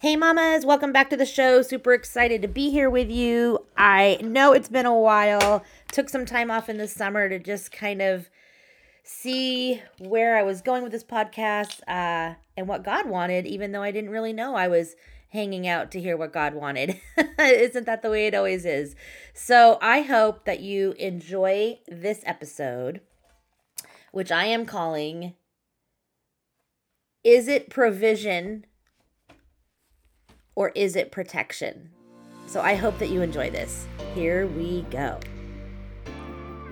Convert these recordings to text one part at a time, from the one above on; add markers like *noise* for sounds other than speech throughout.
Hey, mamas, welcome back to the show. Super excited to be here with you. I know it's been a while. Took some time off in the summer to just kind of see where I was going with this podcast uh, and what God wanted, even though I didn't really know I was hanging out to hear what God wanted. *laughs* Isn't that the way it always is? So I hope that you enjoy this episode, which I am calling Is it Provision or Is it Protection? So I hope that you enjoy this. Here we go.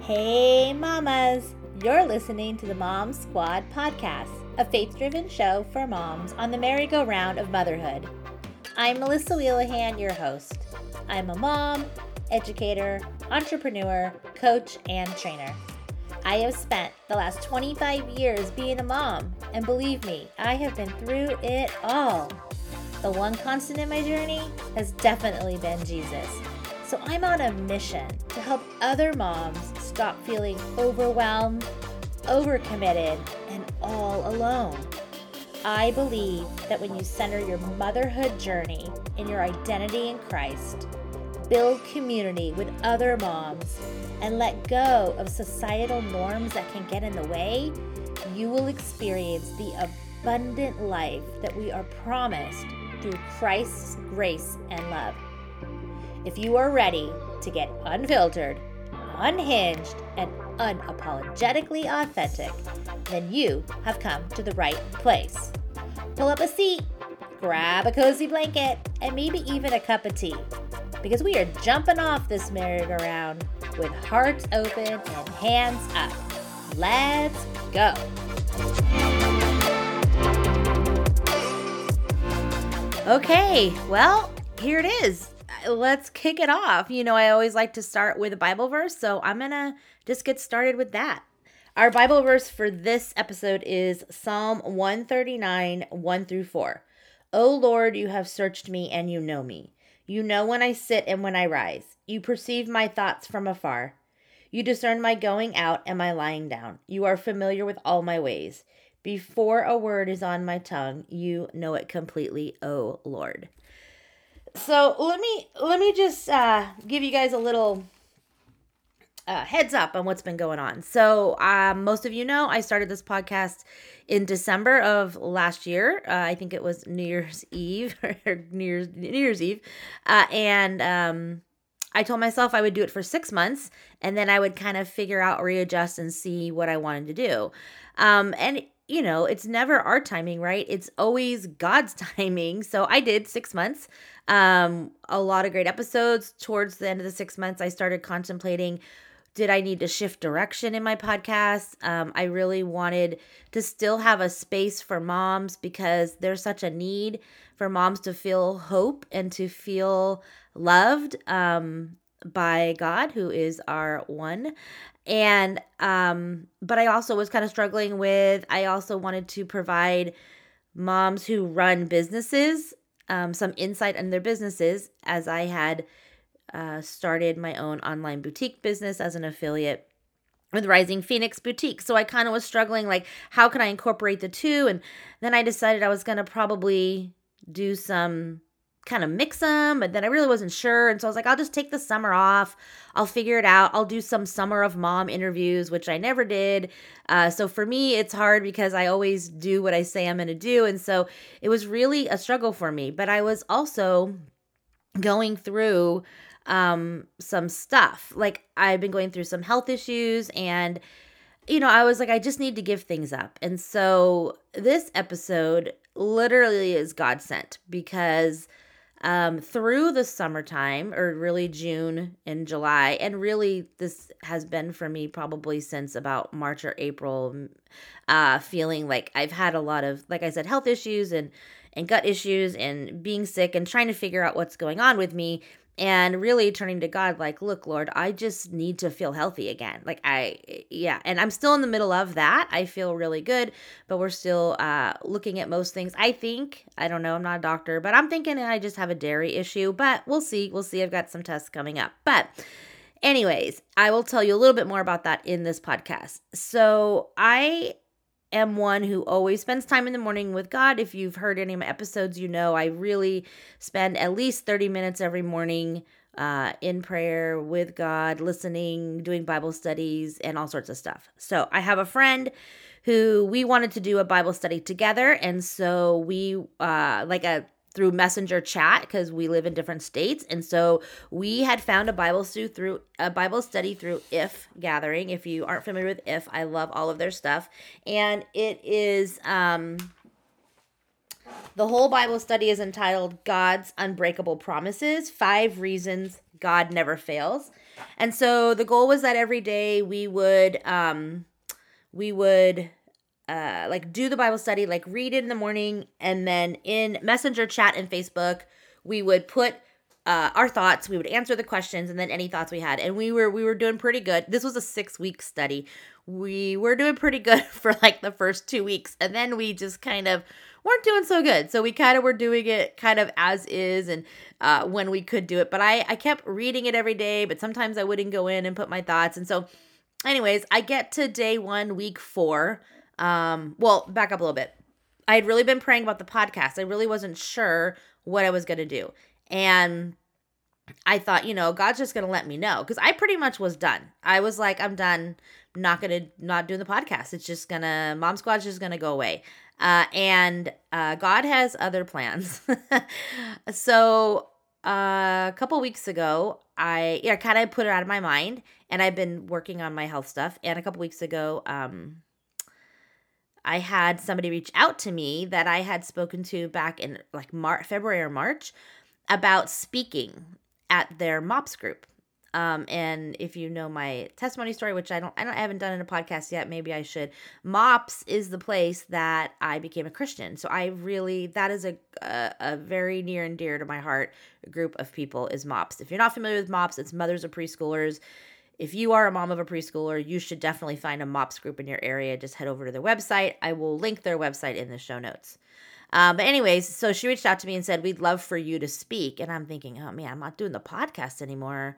Hey, mamas! You're listening to the Mom Squad podcast, a faith driven show for moms on the merry-go-round of motherhood. I'm Melissa Wheelahan, your host. I'm a mom, educator, entrepreneur, coach, and trainer. I have spent the last 25 years being a mom, and believe me, I have been through it all. The one constant in my journey has definitely been Jesus. So I'm on a mission to help other moms stop feeling overwhelmed, overcommitted, and all alone. I believe that when you center your motherhood journey in your identity in Christ, build community with other moms, and let go of societal norms that can get in the way, you will experience the abundant life that we are promised through Christ's grace and love. If you are ready to get unfiltered, unhinged, and unapologetically authentic, then you have come to the right place. Pull up a seat, grab a cozy blanket, and maybe even a cup of tea. Because we are jumping off this merry-go-round with hearts open and hands up. Let's go. Okay, well, here it is. Uh, let's kick it off. You know, I always like to start with a Bible verse, so I'm going to just get started with that. Our Bible verse for this episode is Psalm 139, 1 through 4. O Lord, you have searched me and you know me. You know when I sit and when I rise. You perceive my thoughts from afar. You discern my going out and my lying down. You are familiar with all my ways. Before a word is on my tongue, you know it completely, O Lord. So let me let me just uh, give you guys a little uh, heads up on what's been going on. So, um, most of you know, I started this podcast in December of last year. Uh, I think it was New Year's Eve *laughs* or New Year's New Year's Eve, uh, and um, I told myself I would do it for six months, and then I would kind of figure out, readjust, and see what I wanted to do. Um, and you know, it's never our timing, right? It's always God's *laughs* timing. So I did six months. Um, a lot of great episodes. Towards the end of the six months, I started contemplating did I need to shift direction in my podcast? Um, I really wanted to still have a space for moms because there's such a need for moms to feel hope and to feel loved um, by God, who is our one. And, um, but I also was kind of struggling with, I also wanted to provide moms who run businesses um, some insight on their businesses as I had uh, started my own online boutique business as an affiliate with Rising Phoenix Boutique. So I kind of was struggling like how can I incorporate the two and then I decided I was going to probably do some kind of mix them, but then I really wasn't sure and so I was like I'll just take the summer off. I'll figure it out. I'll do some summer of mom interviews, which I never did. Uh, so for me it's hard because I always do what I say I'm going to do and so it was really a struggle for me, but I was also going through um some stuff. Like I've been going through some health issues and you know, I was like I just need to give things up. And so this episode literally is God sent because um through the summertime or really June and July and really this has been for me probably since about March or April uh feeling like I've had a lot of like I said health issues and and gut issues and being sick and trying to figure out what's going on with me and really turning to God, like, look, Lord, I just need to feel healthy again. Like, I, yeah, and I'm still in the middle of that. I feel really good, but we're still uh, looking at most things. I think, I don't know, I'm not a doctor, but I'm thinking I just have a dairy issue, but we'll see. We'll see. I've got some tests coming up. But, anyways, I will tell you a little bit more about that in this podcast. So, I am one who always spends time in the morning with God. If you've heard any of my episodes, you know I really spend at least 30 minutes every morning uh, in prayer with God, listening, doing Bible studies, and all sorts of stuff. So I have a friend who we wanted to do a Bible study together. And so we, uh, like a through messenger chat because we live in different states and so we had found a bible study through a bible study through if gathering if you aren't familiar with if i love all of their stuff and it is um the whole bible study is entitled god's unbreakable promises five reasons god never fails and so the goal was that every day we would um we would uh, like do the Bible study, like read it in the morning, and then in Messenger chat and Facebook, we would put uh, our thoughts. We would answer the questions, and then any thoughts we had. And we were we were doing pretty good. This was a six week study. We were doing pretty good *laughs* for like the first two weeks, and then we just kind of weren't doing so good. So we kind of were doing it kind of as is, and uh, when we could do it. But I I kept reading it every day, but sometimes I wouldn't go in and put my thoughts, and so. Anyways, I get to day one, week four um, well, back up a little bit. I had really been praying about the podcast. I really wasn't sure what I was going to do. And I thought, you know, God's just going to let me know because I pretty much was done. I was like, I'm done. Not going to not doing the podcast. It's just going to, Mom Squad's just going to go away. Uh, and uh, God has other plans. *laughs* so uh, a couple weeks ago, I yeah, kind of put it out of my mind and I've been working on my health stuff. And a couple weeks ago, um, I had somebody reach out to me that I had spoken to back in like Mar- February or March about speaking at their MOPS group. Um, and if you know my testimony story, which I don't, I don't, I haven't done in a podcast yet. Maybe I should. MOPS is the place that I became a Christian. So I really, that is a, a, a very near and dear to my heart group of people is MOPS. If you're not familiar with MOPS, it's Mothers of Preschoolers if you are a mom of a preschooler, you should definitely find a MOPS group in your area. Just head over to their website. I will link their website in the show notes. Um, but anyways, so she reached out to me and said, "We'd love for you to speak." And I'm thinking, "Oh man, I'm not doing the podcast anymore.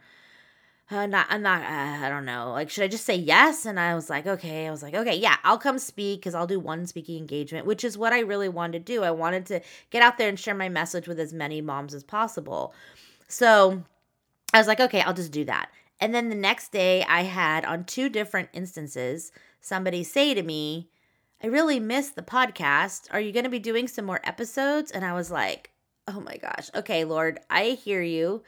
Uh, not, I'm not. Uh, I don't know. Like, should I just say yes?" And I was like, "Okay." I was like, "Okay, yeah, I'll come speak because I'll do one speaking engagement, which is what I really wanted to do. I wanted to get out there and share my message with as many moms as possible." So I was like, "Okay, I'll just do that." And then the next day, I had on two different instances somebody say to me, I really miss the podcast. Are you going to be doing some more episodes? And I was like, oh my gosh. Okay, Lord, I hear you.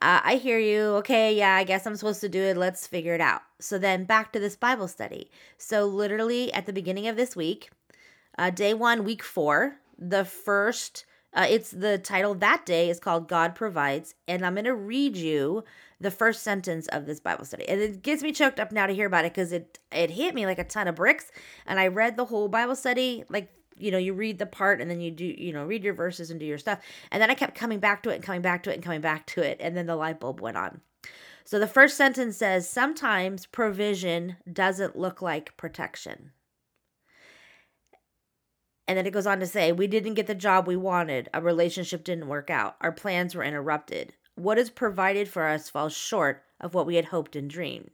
Uh, I hear you. Okay, yeah, I guess I'm supposed to do it. Let's figure it out. So then back to this Bible study. So, literally at the beginning of this week, uh, day one, week four, the first, uh, it's the title that day is called God Provides. And I'm going to read you the first sentence of this Bible study. And it gets me choked up now to hear about it because it it hit me like a ton of bricks. And I read the whole Bible study, like you know, you read the part and then you do, you know, read your verses and do your stuff. And then I kept coming back to it and coming back to it and coming back to it. And then the light bulb went on. So the first sentence says, Sometimes provision doesn't look like protection. And then it goes on to say, We didn't get the job we wanted. A relationship didn't work out. Our plans were interrupted what is provided for us falls short of what we had hoped and dreamed.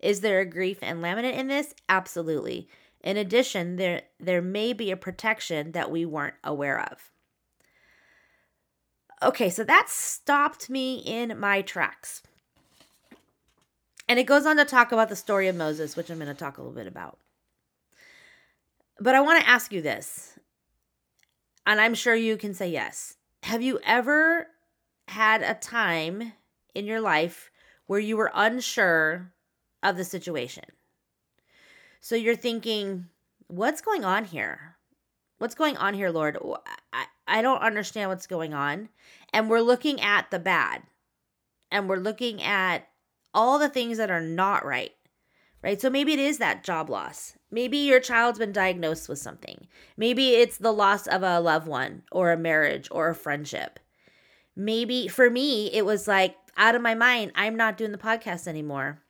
Is there a grief and lament in this? Absolutely. In addition, there there may be a protection that we weren't aware of. Okay, so that stopped me in my tracks. And it goes on to talk about the story of Moses, which I'm going to talk a little bit about. But I want to ask you this, and I'm sure you can say yes. Have you ever had a time in your life where you were unsure of the situation. So you're thinking, what's going on here? What's going on here, Lord? I, I don't understand what's going on. And we're looking at the bad and we're looking at all the things that are not right, right? So maybe it is that job loss. Maybe your child's been diagnosed with something. Maybe it's the loss of a loved one or a marriage or a friendship maybe for me, it was like out of my mind, I'm not doing the podcast anymore.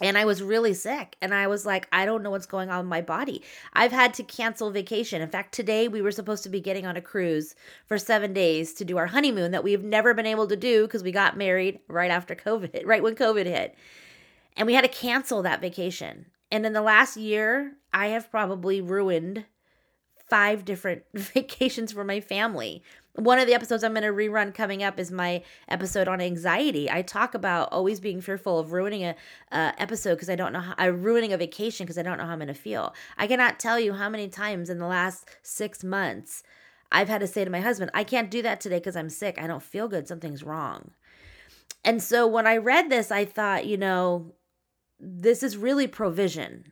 And I was really sick. And I was like, I don't know what's going on with my body. I've had to cancel vacation. In fact, today we were supposed to be getting on a cruise for seven days to do our honeymoon that we've never been able to do because we got married right after COVID, *laughs* right when COVID hit. And we had to cancel that vacation. And in the last year, I have probably ruined five different *laughs* vacations for my family. One of the episodes I'm going to rerun coming up is my episode on anxiety. I talk about always being fearful of ruining a uh, episode because I don't know how I ruining a vacation because I don't know how I'm going to feel. I cannot tell you how many times in the last six months I've had to say to my husband, I can't do that today because I'm sick. I don't feel good. Something's wrong. And so when I read this, I thought, you know, this is really provision.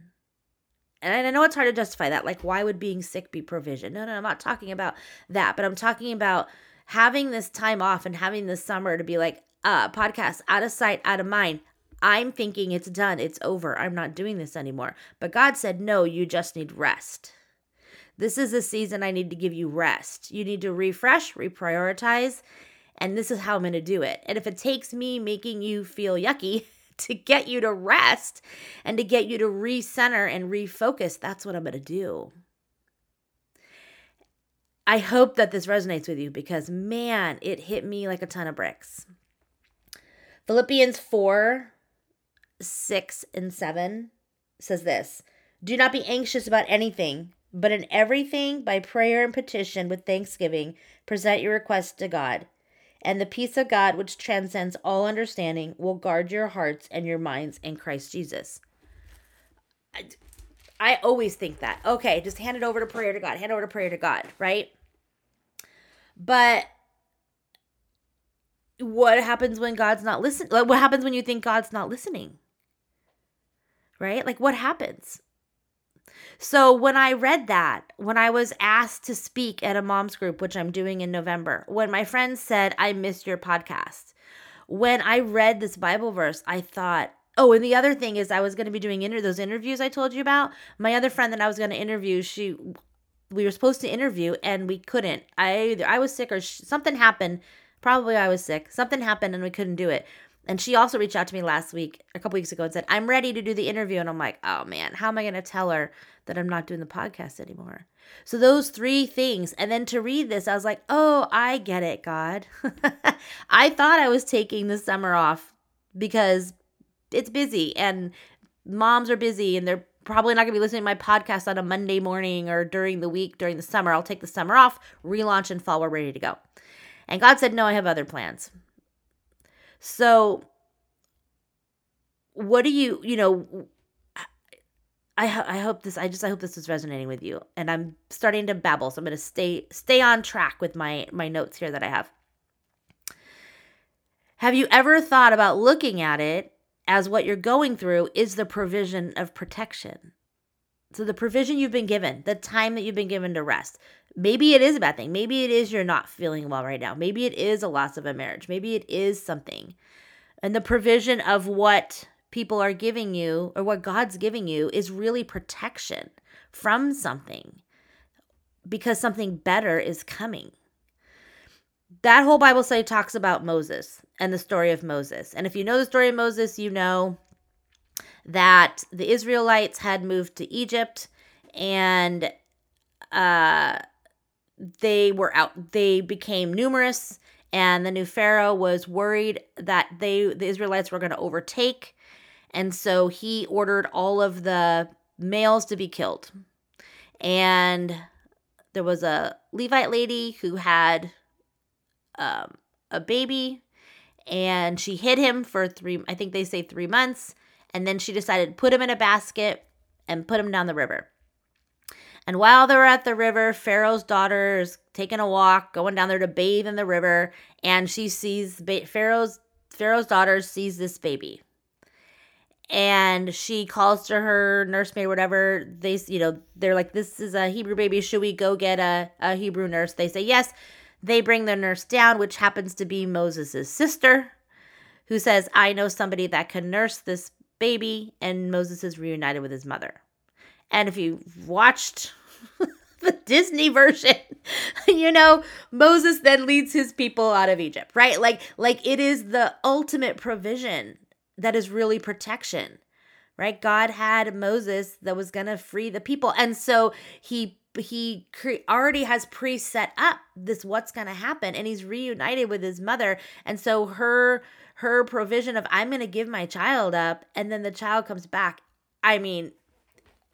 And I know it's hard to justify that. Like, why would being sick be provision? No, no, I'm not talking about that. But I'm talking about having this time off and having this summer to be like, uh, podcast out of sight, out of mind. I'm thinking it's done, it's over. I'm not doing this anymore. But God said, no, you just need rest. This is a season I need to give you rest. You need to refresh, reprioritize, and this is how I'm going to do it. And if it takes me making you feel yucky *laughs* to get you to rest and to get you to recenter and refocus, that's what I'm going to do. I hope that this resonates with you because, man, it hit me like a ton of bricks. Philippians 4 6 and 7 says this Do not be anxious about anything, but in everything, by prayer and petition with thanksgiving, present your requests to God. And the peace of God, which transcends all understanding, will guard your hearts and your minds in Christ Jesus. I, I always think that. Okay, just hand it over to prayer to God. Hand over to prayer to God, right? But what happens when God's not listening? Like, what happens when you think God's not listening? Right? Like, what happens? So when I read that, when I was asked to speak at a mom's group, which I'm doing in November, when my friends said, I missed your podcast, when I read this Bible verse, I thought, oh, and the other thing is I was going to be doing inter- those interviews I told you about. My other friend that I was going to interview, she we were supposed to interview and we couldn't. I either I was sick or sh- something happened. Probably I was sick. Something happened and we couldn't do it. And she also reached out to me last week, a couple weeks ago, and said, I'm ready to do the interview. And I'm like, oh man, how am I going to tell her that I'm not doing the podcast anymore? So, those three things. And then to read this, I was like, oh, I get it, God. *laughs* I thought I was taking the summer off because it's busy and moms are busy and they're probably not going to be listening to my podcast on a Monday morning or during the week during the summer. I'll take the summer off, relaunch in fall. We're ready to go. And God said, no, I have other plans. So, what do you, you know, I, I hope this I just I hope this is resonating with you and I'm starting to babble so I'm going to stay stay on track with my my notes here that I have. Have you ever thought about looking at it as what you're going through is the provision of protection? So the provision you've been given, the time that you've been given to rest. Maybe it is a bad thing. Maybe it is you're not feeling well right now. Maybe it is a loss of a marriage. Maybe it is something. And the provision of what people are giving you or what God's giving you is really protection from something because something better is coming. That whole Bible study talks about Moses and the story of Moses. And if you know the story of Moses, you know that the Israelites had moved to Egypt and uh, they were out, they became numerous. And the new Pharaoh was worried that they, the Israelites, were going to overtake. And so he ordered all of the males to be killed. And there was a Levite lady who had um, a baby and she hid him for three, I think they say three months. And then she decided put him in a basket and put him down the river. And while they were at the river, Pharaoh's daughter is taking a walk, going down there to bathe in the river, and she sees ba- Pharaoh's Pharaoh's daughter sees this baby. And she calls to her nursemaid, whatever. They, you know, they're like, "This is a Hebrew baby. Should we go get a, a Hebrew nurse?" They say yes. They bring the nurse down, which happens to be Moses' sister, who says, "I know somebody that can nurse this baby, and Moses is reunited with his mother. And if you watched *laughs* the Disney version, *laughs* you know, Moses then leads his people out of Egypt, right? Like like it is the ultimate provision that is really protection. Right? God had Moses that was going to free the people. And so he he cre- already has pre-set up this what's going to happen and he's reunited with his mother and so her her provision of I'm going to give my child up and then the child comes back. I mean,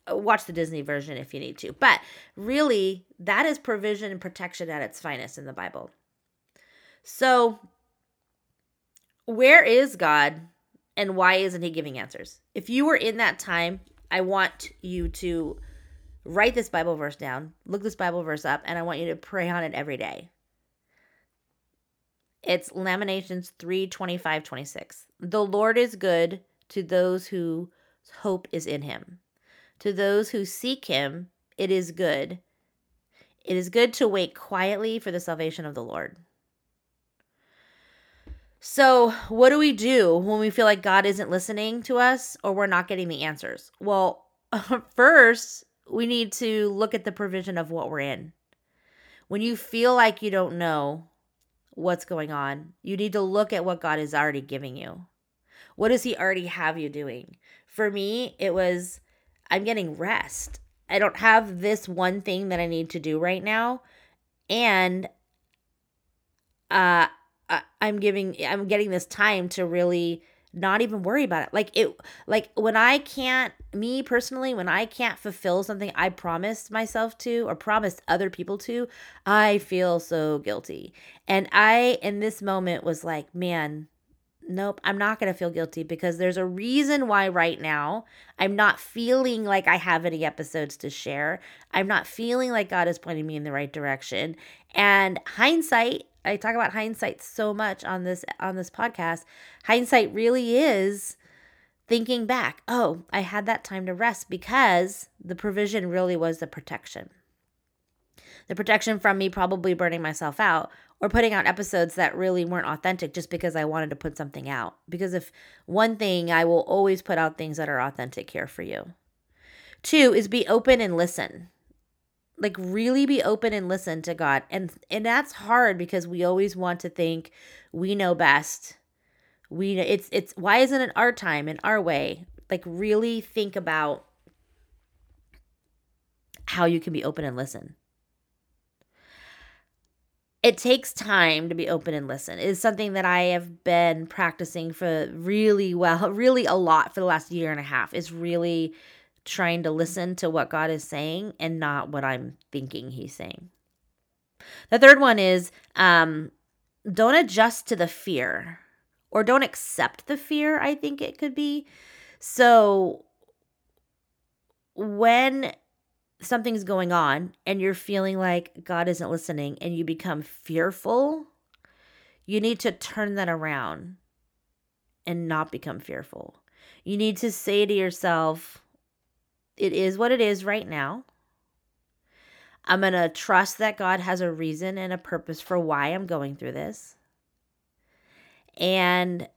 watch the Disney version if you need to. But really, that is provision and protection at its finest in the Bible. So, where is God and why isn't he giving answers? If you were in that time, I want you to write this Bible verse down, look this Bible verse up, and I want you to pray on it every day. It's Lamentations 3 25, 26. The Lord is good to those whose hope is in him. To those who seek him, it is good. It is good to wait quietly for the salvation of the Lord. So, what do we do when we feel like God isn't listening to us or we're not getting the answers? Well, *laughs* first, we need to look at the provision of what we're in. When you feel like you don't know what's going on, you need to look at what God is already giving you. What does He already have you doing? For me, it was I'm getting rest. I don't have this one thing that I need to do right now. And uh I'm giving I'm getting this time to really not even worry about it. Like it like when I can't me personally when I can't fulfill something I promised myself to or promised other people to, I feel so guilty. And I in this moment was like, man, nope, I'm not going to feel guilty because there's a reason why right now I'm not feeling like I have any episodes to share. I'm not feeling like God is pointing me in the right direction. And hindsight, I talk about hindsight so much on this on this podcast. Hindsight really is thinking back. Oh, I had that time to rest because the provision really was the protection. The protection from me probably burning myself out or putting out episodes that really weren't authentic just because I wanted to put something out. Because if one thing, I will always put out things that are authentic here for you. Two is be open and listen. Like really be open and listen to God. And and that's hard because we always want to think we know best. We it's it's why isn't it our time in our way? Like really think about how you can be open and listen it takes time to be open and listen. It is something that I have been practicing for really well, *laughs* really a lot for the last year and a half. Is really trying to listen to what God is saying and not what I'm thinking He's saying. The third one is um, don't adjust to the fear or don't accept the fear, I think it could be. So when something's going on and you're feeling like God isn't listening and you become fearful, you need to turn that around and not become fearful. You need to say to yourself, it is what it is right now. I'm going to trust that God has a reason and a purpose for why I'm going through this. And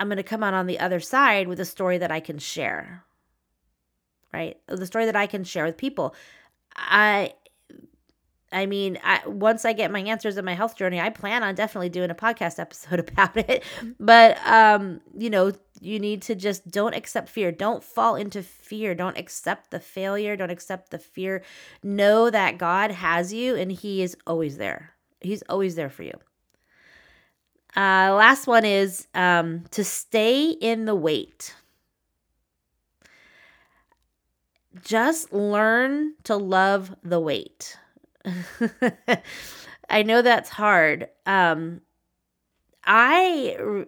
I'm going to come out on the other side with a story that I can share right? The story that I can share with people. I I mean, I, once I get my answers in my health journey, I plan on definitely doing a podcast *laughs* episode about it. But um, you know, you need to just don't accept fear. Don't fall into fear. Don't accept the failure. Don't accept the fear. Know that God has you and he is always there. He's always there for you. Uh, last one is um, to stay in the wait. just learn to love the wait. *laughs* I know that's hard. Um, I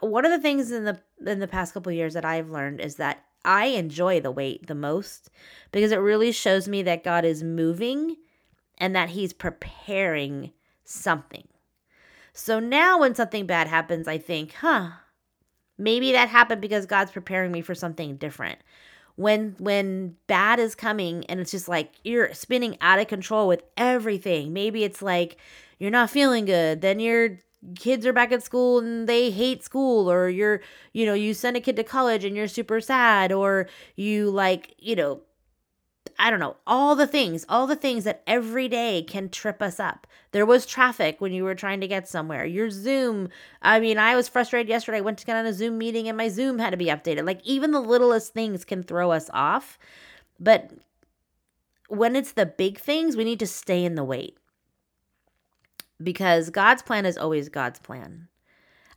one of the things in the in the past couple years that I've learned is that I enjoy the wait the most because it really shows me that God is moving and that he's preparing something. So now when something bad happens, I think, "Huh, maybe that happened because God's preparing me for something different." When when bad is coming and it's just like you're spinning out of control with everything maybe it's like you're not feeling good then your kids are back at school and they hate school or you're you know you send a kid to college and you're super sad or you like you know I don't know, all the things, all the things that every day can trip us up. There was traffic when you were trying to get somewhere. Your Zoom, I mean, I was frustrated yesterday. I went to get on a Zoom meeting and my Zoom had to be updated. Like, even the littlest things can throw us off. But when it's the big things, we need to stay in the wait because God's plan is always God's plan.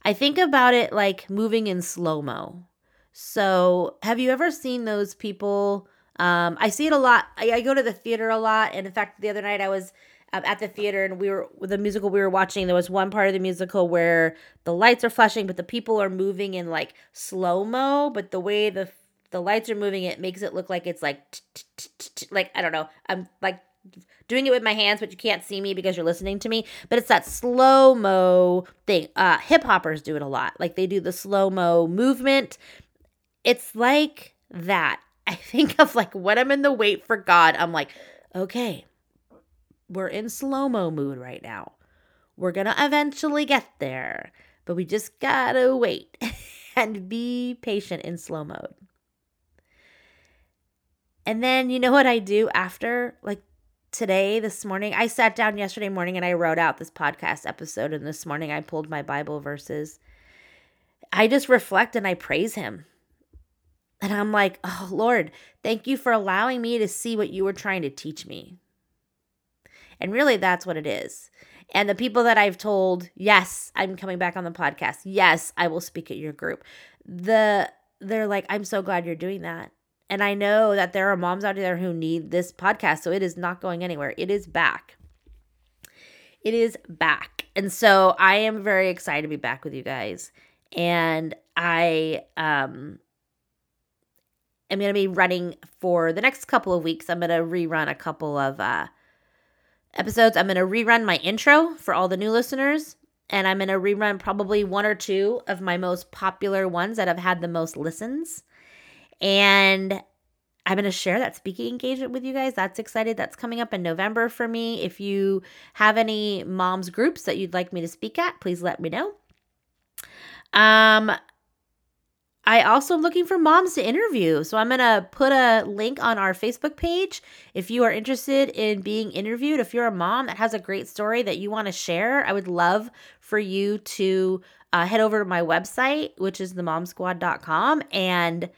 I think about it like moving in slow mo. So, have you ever seen those people? Um, I see it a lot. I, I, go to the theater a lot, and in fact, the other night I was um, at the theater and we were the musical we were watching. There was one part of the musical where the lights are flashing, but the people are moving in like slow mo. But the way the the lights are moving, it makes it look like it's like like I don't know. I'm like doing it with my hands, but you can't see me because you're listening to me. But it's that slow mo thing. Uh, Hip hoppers do it a lot. Like they do the slow mo movement. It's like that. I think of like when I'm in the wait for God, I'm like, okay, we're in slow mo mood right now. We're going to eventually get there, but we just got to wait *laughs* and be patient in slow mode. And then you know what I do after? Like today, this morning, I sat down yesterday morning and I wrote out this podcast episode. And this morning I pulled my Bible verses. I just reflect and I praise Him. And I'm like, oh, Lord, thank you for allowing me to see what you were trying to teach me. And really, that's what it is. And the people that I've told, yes, I'm coming back on the podcast. Yes, I will speak at your group. The they're like, I'm so glad you're doing that. And I know that there are moms out there who need this podcast. So it is not going anywhere. It is back. It is back. And so I am very excited to be back with you guys. And I um am going to be running for the next couple of weeks. I'm going to rerun a couple of uh episodes. I'm going to rerun my intro for all the new listeners. And I'm going to rerun probably one or two of my most popular ones that have had the most listens. And I'm going to share that speaking engagement with you guys. That's excited. That's coming up in November for me. If you have any moms groups that you'd like me to speak at, please let me know. Um, I also am looking for moms to interview. So I'm going to put a link on our Facebook page. If you are interested in being interviewed, if you're a mom that has a great story that you want to share, I would love for you to uh, head over to my website, which is themomsquad.com, and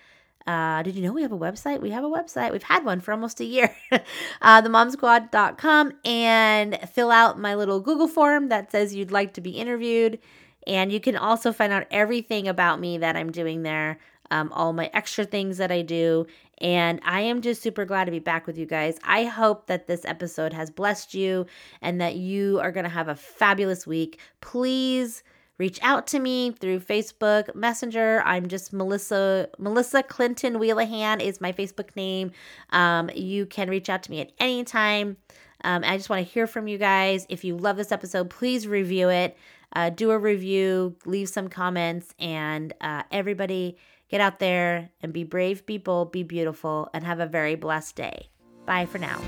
uh, did you know we have a website? We have a website. We've had one for almost a year. *laughs* uh, themomsquad.com and fill out my little Google form that says you'd like to be interviewed. And you can also find out everything about me that I'm doing there, um, all my extra things that I do. And I am just super glad to be back with you guys. I hope that this episode has blessed you and that you are going to have a fabulous week. Please reach out to me through Facebook Messenger. I'm just Melissa Melissa Clinton Wheelahan is my Facebook name. Um, you can reach out to me at any time. Um, I just want to hear from you guys. If you love this episode, please review it. Uh, do a review, leave some comments, and uh, everybody get out there and be brave people, be beautiful, and have a very blessed day. Bye for now.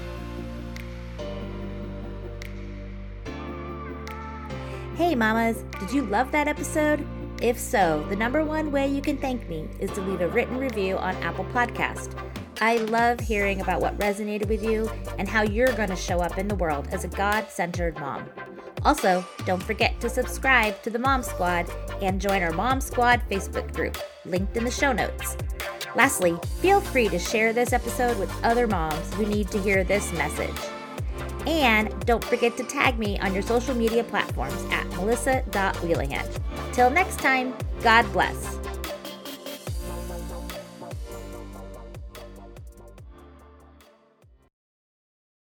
Hey, mamas, did you love that episode? If so, the number one way you can thank me is to leave a written review on Apple Podcast. I love hearing about what resonated with you and how you're going to show up in the world as a God centered mom. Also, don't forget to subscribe to the Mom Squad and join our Mom Squad Facebook group, linked in the show notes. Lastly, feel free to share this episode with other moms who need to hear this message. And don't forget to tag me on your social media platforms at melissa.wheelahan. Till next time, God bless.